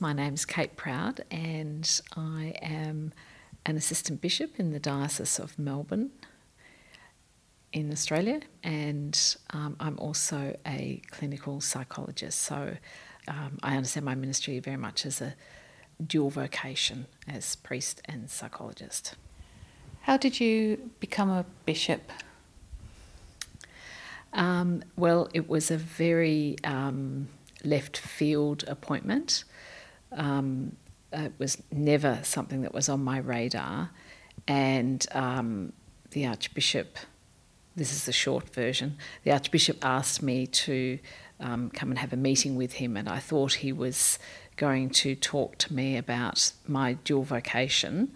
My name's Kate Prowd, and I am an assistant bishop in the Diocese of Melbourne in Australia, and um, I'm also a clinical psychologist. So um, I understand my ministry very much as a dual vocation as priest and psychologist. How did you become a bishop? Um, well, it was a very um, left field appointment. Um, it was never something that was on my radar, and um, the Archbishop. This is the short version. The Archbishop asked me to um, come and have a meeting with him, and I thought he was going to talk to me about my dual vocation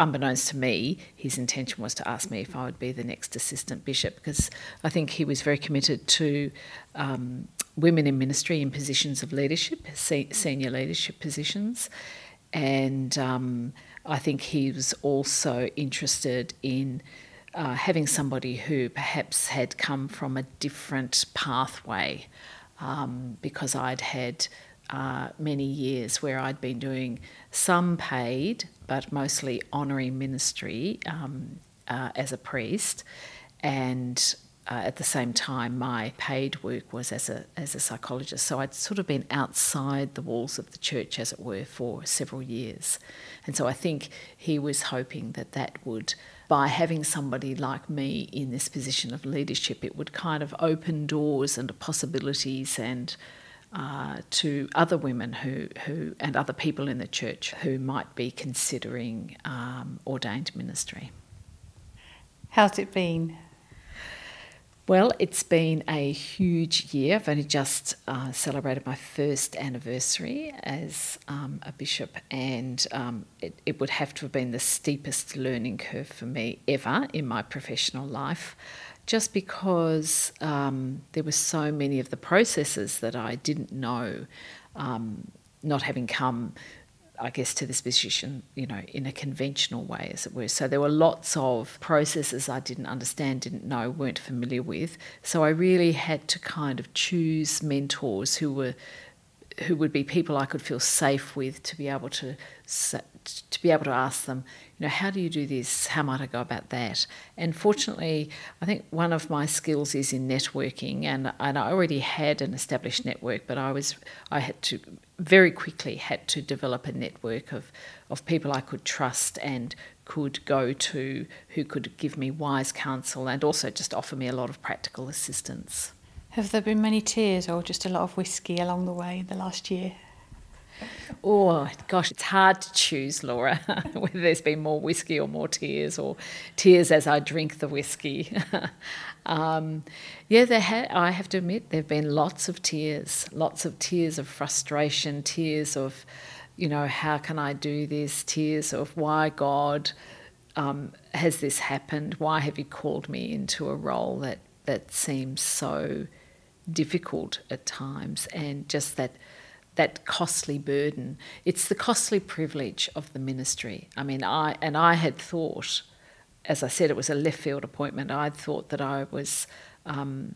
unbeknownst to me, his intention was to ask me if I would be the next assistant bishop because I think he was very committed to um, women in ministry in positions of leadership, se- senior leadership positions. And um, I think he was also interested in uh, having somebody who perhaps had come from a different pathway um, because I'd had uh, many years where I'd been doing some paid but mostly honorary ministry um, uh, as a priest, and uh, at the same time, my paid work was as a as a psychologist. So I'd sort of been outside the walls of the church, as it were, for several years, and so I think he was hoping that that would. By having somebody like me in this position of leadership, it would kind of open doors and possibilities and uh, to other women who, who and other people in the church who might be considering um, ordained ministry. How's it been? Well, it's been a huge year. I've only just uh, celebrated my first anniversary as um, a bishop, and um, it, it, would have to have been the steepest learning curve for me ever in my professional life just because um, there were so many of the processes that I didn't know, um, not having come, I guess, to this position, you know, in a conventional way, as it were. So there were lots of processes I didn't understand, didn't know, weren't familiar with. So I really had to kind of choose mentors who were who would be people I could feel safe with to be able to to be able to ask them, you know, how do you do this? How might I go about that? And fortunately, I think one of my skills is in networking, and, and I already had an established network, but I was I had to very quickly had to develop a network of of people I could trust and could go to who could give me wise counsel and also just offer me a lot of practical assistance. Have there been many tears or just a lot of whiskey along the way in the last year? Oh, gosh, it's hard to choose, Laura, whether there's been more whiskey or more tears, or tears as I drink the whiskey. um, yeah, there ha- I have to admit, there have been lots of tears, lots of tears of frustration, tears of, you know, how can I do this, tears of why God um, has this happened, why have you called me into a role that, that seems so difficult at times, and just that that costly burden. It's the costly privilege of the ministry. I mean, I and I had thought, as I said, it was a left field appointment. I'd thought that I was um,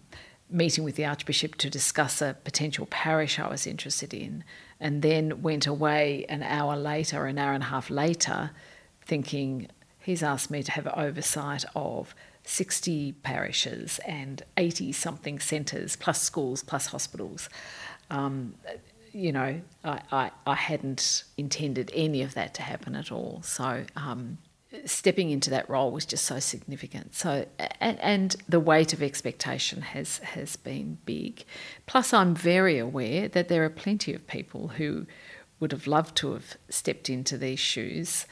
meeting with the Archbishop to discuss a potential parish I was interested in, and then went away an hour later, an hour and a half later, thinking he's asked me to have oversight of 60 parishes and 80 something centres, plus schools, plus hospitals. Um, you know, I, I, I, hadn't intended any of that to happen at all. So um, stepping into that role was just so significant. So and, and the weight of expectation has has been big. Plus, I'm very aware that there are plenty of people who would have loved to have stepped into these shoes,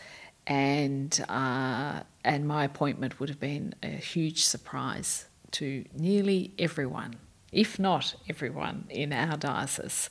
and uh, and my appointment would have been a huge surprise to nearly everyone, if not everyone, in our diocese.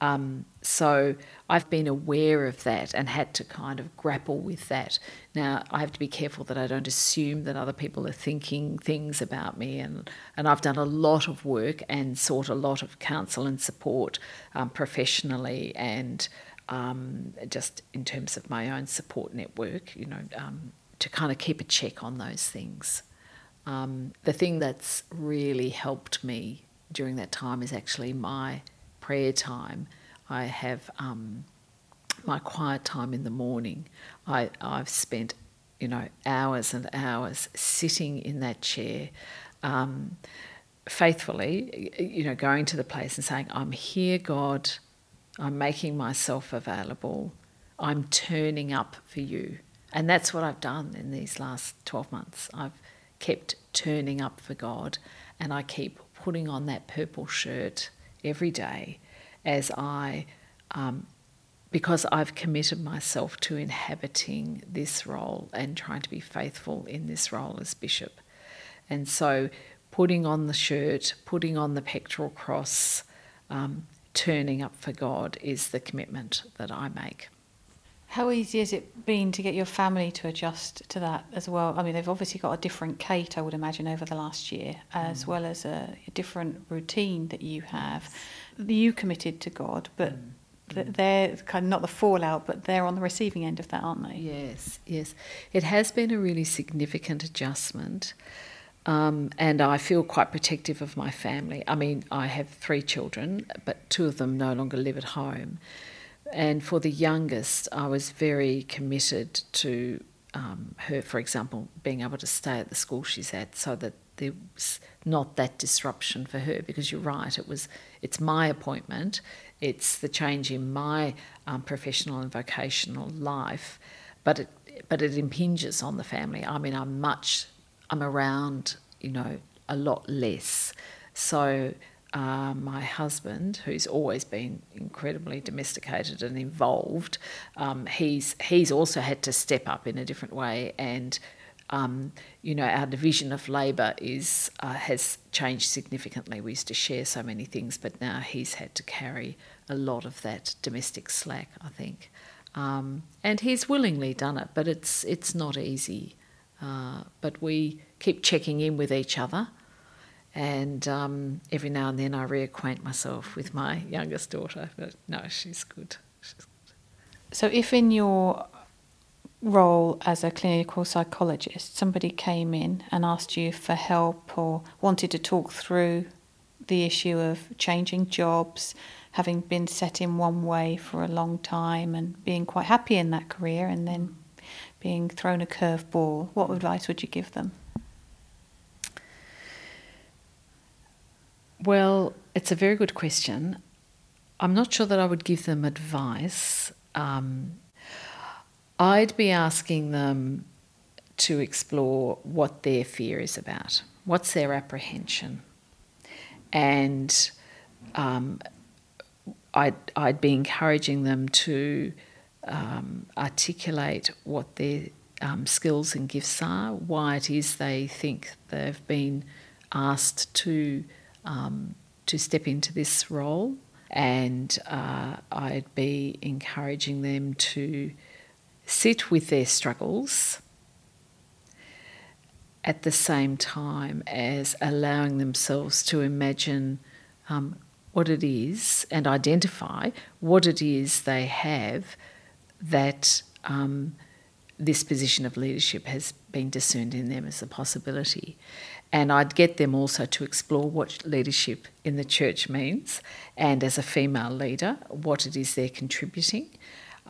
Um, so I've been aware of that and had to kind of grapple with that. Now I have to be careful that I don't assume that other people are thinking things about me, and and I've done a lot of work and sought a lot of counsel and support um, professionally and um, just in terms of my own support network. You know, um, to kind of keep a check on those things. Um, the thing that's really helped me during that time is actually my prayer time. I have um, my quiet time in the morning. I, I've spent, you know, hours and hours sitting in that chair, um, faithfully, you know, going to the place and saying, I'm here, God. I'm making myself available. I'm turning up for you. And that's what I've done in these last 12 months. I've kept turning up for God and I keep putting on that purple shirt every day as I, um, because I've committed myself to inhabiting this role and trying to be faithful in this role as bishop. And so putting on the shirt, putting on the pectoral cross, um, turning up for God is the commitment that I make. How easy has it been to get your family to adjust to that as well? I mean, they've obviously got a different Kate, I would imagine, over the last year, as mm. well as a, a, different routine that you have. You committed to God, but mm. they're kind of not the fallout, but they're on the receiving end of that, aren't they? Yes, yes. It has been a really significant adjustment. Um, and I feel quite protective of my family. I mean, I have three children, but two of them no longer live at home. And for the youngest, I was very committed to um, her, for example, being able to stay at the school she's at, so that there was not that disruption for her. Because you're right, it was it's my appointment, it's the change in my um, professional and vocational life, but it but it impinges on the family. I mean, I'm much I'm around, you know, a lot less. So uh, my husband, who's always been incredibly domesticated and involved, um, he's he's also had to step up in a different way, and um, you know our division of labour is uh, has changed significantly. We used to share so many things, but now he's had to carry a lot of that domestic slack. I think, um, and he's willingly done it, but it's it's not easy. Uh, but we keep checking in with each other and um, every now and then I reacquaint myself with my youngest daughter. But no, she's good. She's good. So, if in your role as a clinical psychologist, somebody came in and asked you for help or wanted to talk through the issue of changing jobs, having been set in one way for a long time and being quite happy in that career and then being thrown a curveball, what advice would you give them? Well, it's a very good question. I'm not sure that I would give them advice. Um, I'd be asking them to explore what their fear is about, what's their apprehension. And um, I'd, I'd be encouraging them to um, articulate what their um, skills and gifts are, why it is they think they've been asked to um, to step into this role, and uh, I'd be encouraging them to sit with their struggles at the same time as allowing themselves to imagine um, what it is and identify what it is they have that um, this position of leadership has been discerned in them as a possibility. And I'd get them also to explore what leadership in the church means, and as a female leader, what it is they're contributing.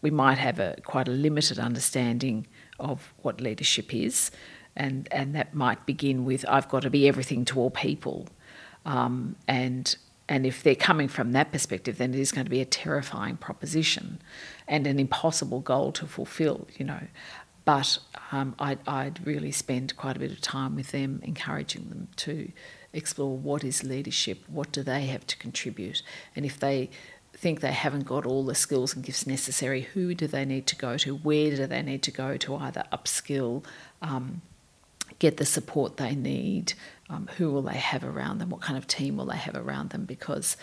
We might have a quite a limited understanding of what leadership is, and, and that might begin with I've got to be everything to all people. Um, and and if they're coming from that perspective, then it is going to be a terrifying proposition and an impossible goal to fulfill, you know. But um, I'd, I'd really spend quite a bit of time with them, encouraging them to explore what is leadership, what do they have to contribute, and if they think they haven't got all the skills and gifts necessary, who do they need to go to? Where do they need to go to either upskill, um, get the support they need? Um, who will they have around them? What kind of team will they have around them? Because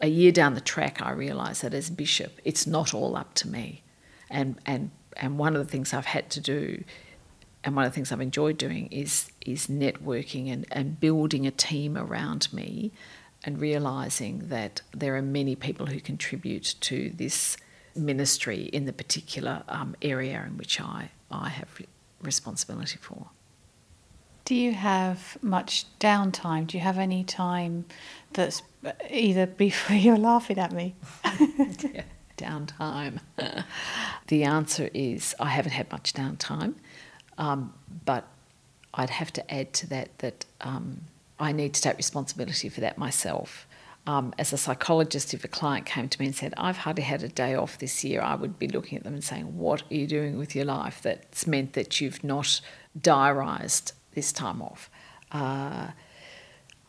a year down the track, I realised that as bishop, it's not all up to me, and and and one of the things I've had to do and one of the things I've enjoyed doing is is networking and, and building a team around me and realizing that there are many people who contribute to this ministry in the particular um, area in which I, I have responsibility for. Do you have much downtime? Do you have any time that's either before you're laughing at me? yeah. downtime? the answer is I haven't had much downtime, um, but I'd have to add to that that um, I need to take responsibility for that myself. Um, as a psychologist, if a client came to me and said, I've hardly had a day off this year, I would be looking at them and saying, What are you doing with your life that's meant that you've not diarised this time off? Uh,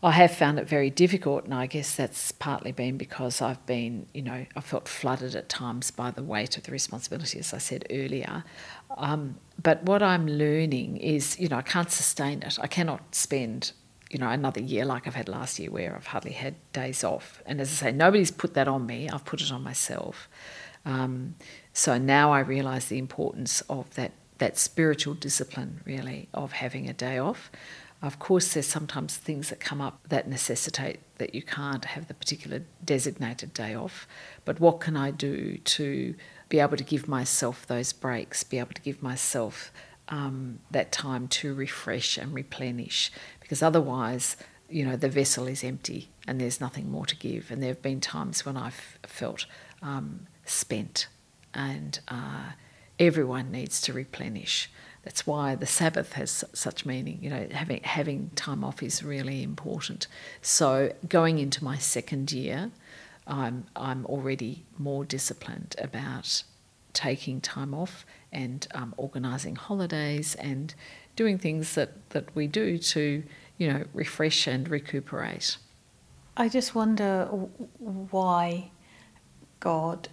I have found it very difficult, and I guess that's partly been because I've been, you know, I felt flooded at times by the weight of the responsibility, as I said earlier. Um, but what I'm learning is, you know, I can't sustain it. I cannot spend, you know, another year like I've had last year where I've hardly had days off. And as I say, nobody's put that on me, I've put it on myself. Um, so now I realise the importance of that, that spiritual discipline, really, of having a day off. Of course, there's sometimes things that come up that necessitate that you can't have the particular designated day off. But what can I do to be able to give myself those breaks, be able to give myself um, that time to refresh and replenish? Because otherwise, you know, the vessel is empty and there's nothing more to give. And there have been times when I've felt um, spent, and uh, everyone needs to replenish. That's why the Sabbath has such meaning. You know, having having time off is really important. So going into my second year, I'm I'm already more disciplined about taking time off and um, organising holidays and doing things that, that we do to you know refresh and recuperate. I just wonder why God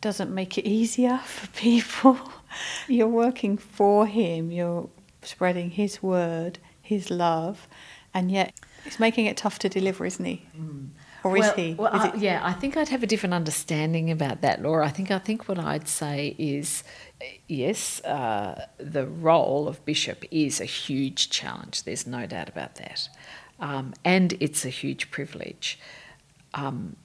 doesn't make it easier for people. you're working for Him, you're spreading His word, His love, and yet He's making it tough to deliver, isn't He? Mm. Or well, is He? Well, is I, yeah, I think I'd have a different understanding about that, Laura. I think I think what I'd say is, yes, uh, the role of bishop is a huge challenge. There's no doubt about that, um, and it's a huge privilege. Um,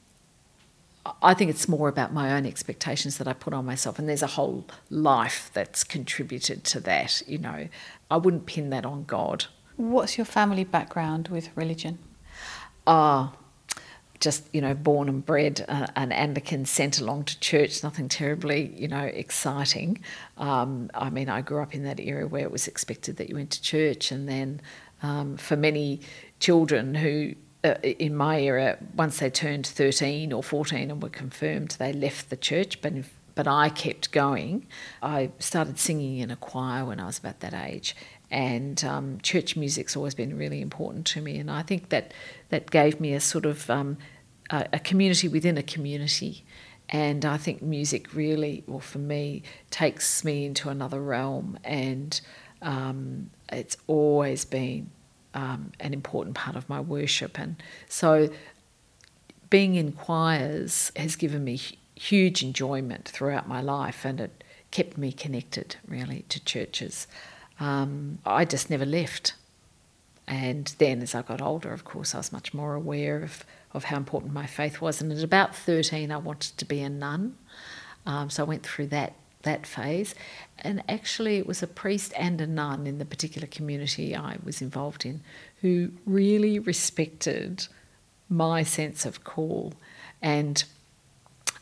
I think it's more about my own expectations that I put on myself, and there's a whole life that's contributed to that. You know, I wouldn't pin that on God. What's your family background with religion? Ah, uh, just you know, born and bred uh, an Anglican, sent along to church. Nothing terribly, you know, exciting. Um, I mean, I grew up in that era where it was expected that you went to church, and then um, for many children who uh, in my era, once they turned 13 or 14 and were confirmed, they left the church, but, but I kept going. I started singing in a choir when I was about that age, and um, church music's always been really important to me, and I think that that gave me a sort of um, a, a community within a community. And I think music really, well, for me, takes me into another realm, and um, it's always been um, an important part of my worship. And so being in choirs has given me huge enjoyment throughout my life and it kept me connected really to churches. Um, I just never left. And then as I got older, of course, I was much more aware of, of how important my faith was. And at about 13, I wanted to be a nun. Um, so I went through that that phase. And actually, it was a priest and a nun in the particular community I was involved in who really respected my sense of call. And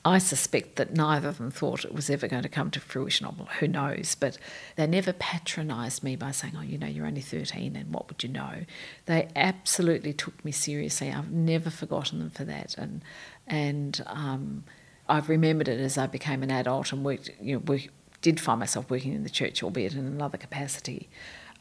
I suspect that neither of them thought it was ever going to come to fruition. Who knows? But they never patronised me by saying, oh, you know, you're only 13 and what would you know? They absolutely took me seriously. I've never forgotten them for that. And, and, um, I've remembered it as I became an adult and worked, you know, work, did find myself working in the church, albeit in another capacity,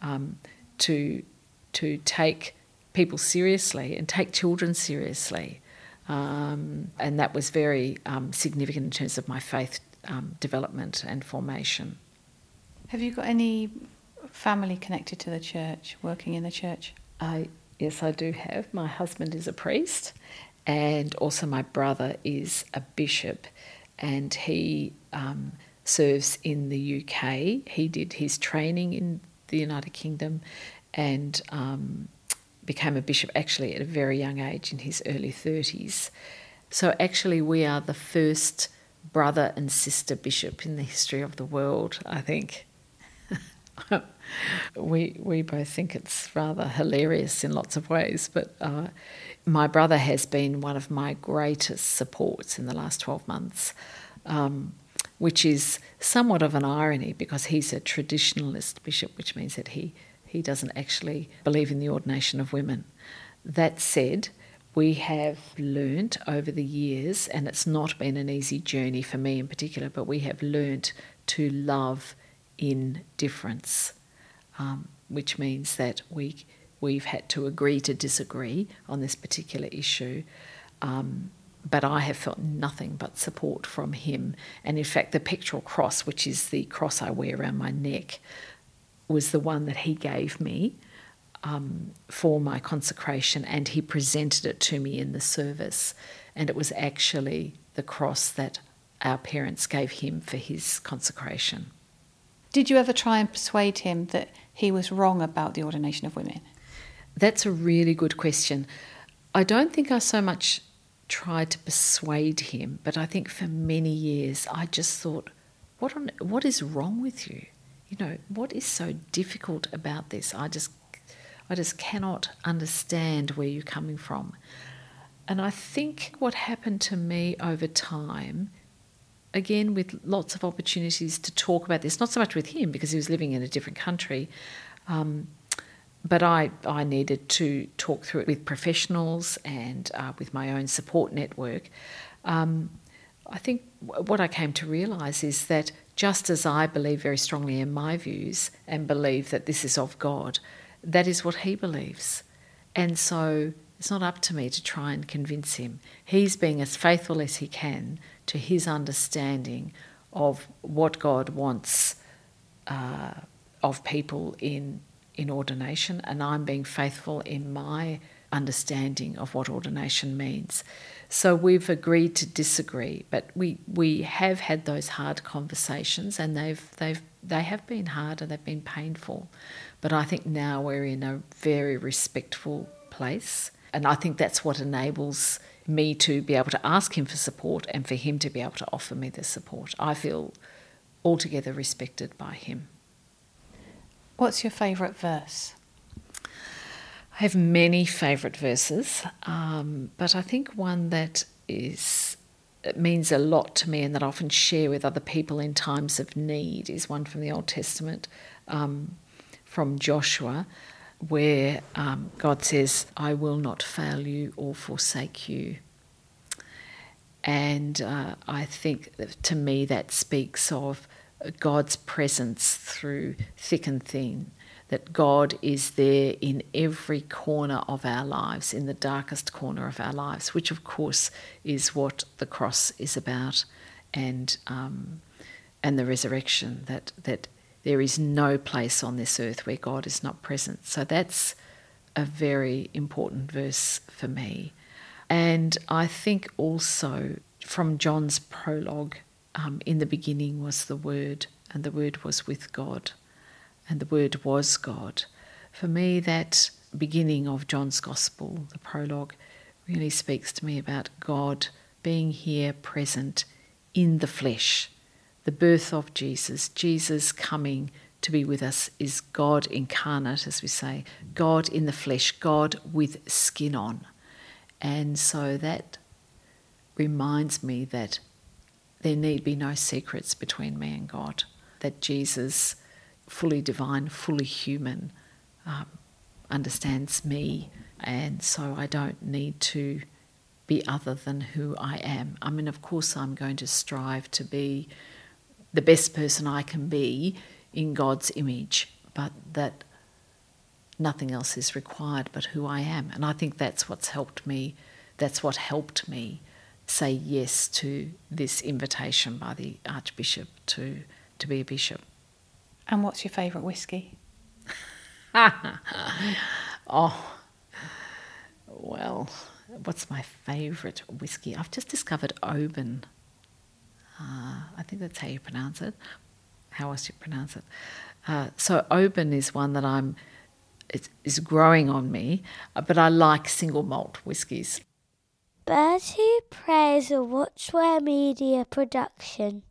um, to to take people seriously and take children seriously, um, and that was very um, significant in terms of my faith um, development and formation. Have you got any family connected to the church, working in the church? I yes, I do have. My husband is a priest, and also my brother is a bishop, and he um, serves in the UK. He did his training in the United Kingdom, and um, became a bishop actually at a very young age in his early thirties. So actually, we are the first brother and sister bishop in the history of the world. I think. We we both think it's rather hilarious in lots of ways, but uh, my brother has been one of my greatest supports in the last 12 months. um, which is somewhat of an irony because he's a traditionalist bishop, which means that he, he doesn't actually believe in the ordination of women. That said, we have learnt over the years, and it's not been an easy journey for me in particular, but we have learnt to love in difference, um, which means that we we've had to agree to disagree on this particular issue. Um, but I have felt nothing but support from him. And in fact, the pectoral cross, which is the cross I wear around my neck, was the one that he gave me um, for my consecration, and he presented it to me in the service. And it was actually the cross that our parents gave him for his consecration. Did you ever try and persuade him that he was wrong about the ordination of women? That's a really good question. I don't think I so much tried to persuade him, but I think for many years I just thought, what on, what is wrong with you? You know, what is so difficult about this? I just I just cannot understand where you're coming from. And I think what happened to me over time, again with lots of opportunities to talk about this, not so much with him because he was living in a different country, um, but I, I needed to talk through it with professionals and uh, with my own support network. Um, I think what I came to realise is that just as I believe very strongly in my views and believe that this is of God, that is what he believes. And so it's not up to me to try and convince him. He's being as faithful as he can to his understanding of what God wants uh, of people in in ordination, and I'm being faithful in my understanding of what ordination means. So we've agreed to disagree, but we, we have had those hard conversations, and they've they've they have been hard and they've been painful. But I think now we're in a very respectful place, and I think that's what enables me to be able to ask him for support and for him to be able to offer me the support. I feel altogether respected by him. What's your favourite verse? I have many favourite verses, um, but I think one that is it means a lot to me and that I often share with other people in times of need is one from the Old Testament, um, from Joshua, where um, God says, "I will not fail you or forsake you." And uh, I think to me that speaks of God's presence through thick and thin, that God is there in every corner of our lives, in the darkest corner of our lives, which of course is what the cross is about, and um, and the resurrection. That that there is no place on this earth where God is not present. So that's a very important verse for me, and I think also from John's prologue um, in the beginning was the Word, and the Word was with God, and the Word was God. For me, that beginning of John's Gospel, the prologue, really speaks to me about God being here present in the flesh. The birth of Jesus, Jesus coming to be with us, is God incarnate, as we say, God in the flesh, God with skin on. And so that reminds me that there need be no secrets between me and God. That Jesus, fully divine, fully human, um, understands me, and so I don't need to be other than who I am. I mean, of course, I'm going to strive to be the best person I can be in God's image, but that nothing else is required but who I am. And I think that's what's helped me, that's what helped me say yes to this invitation by the Archbishop to, to be a bishop. And what's your favourite whiskey? oh, well, what's my favourite whiskey? I've just discovered Oban. Uh, I think that's how you pronounce it. How else do you pronounce it? Uh, so Oban is one that I'm. It is growing on me, uh, but I like single malt whiskies. Bertie Praise a Watchware Media production.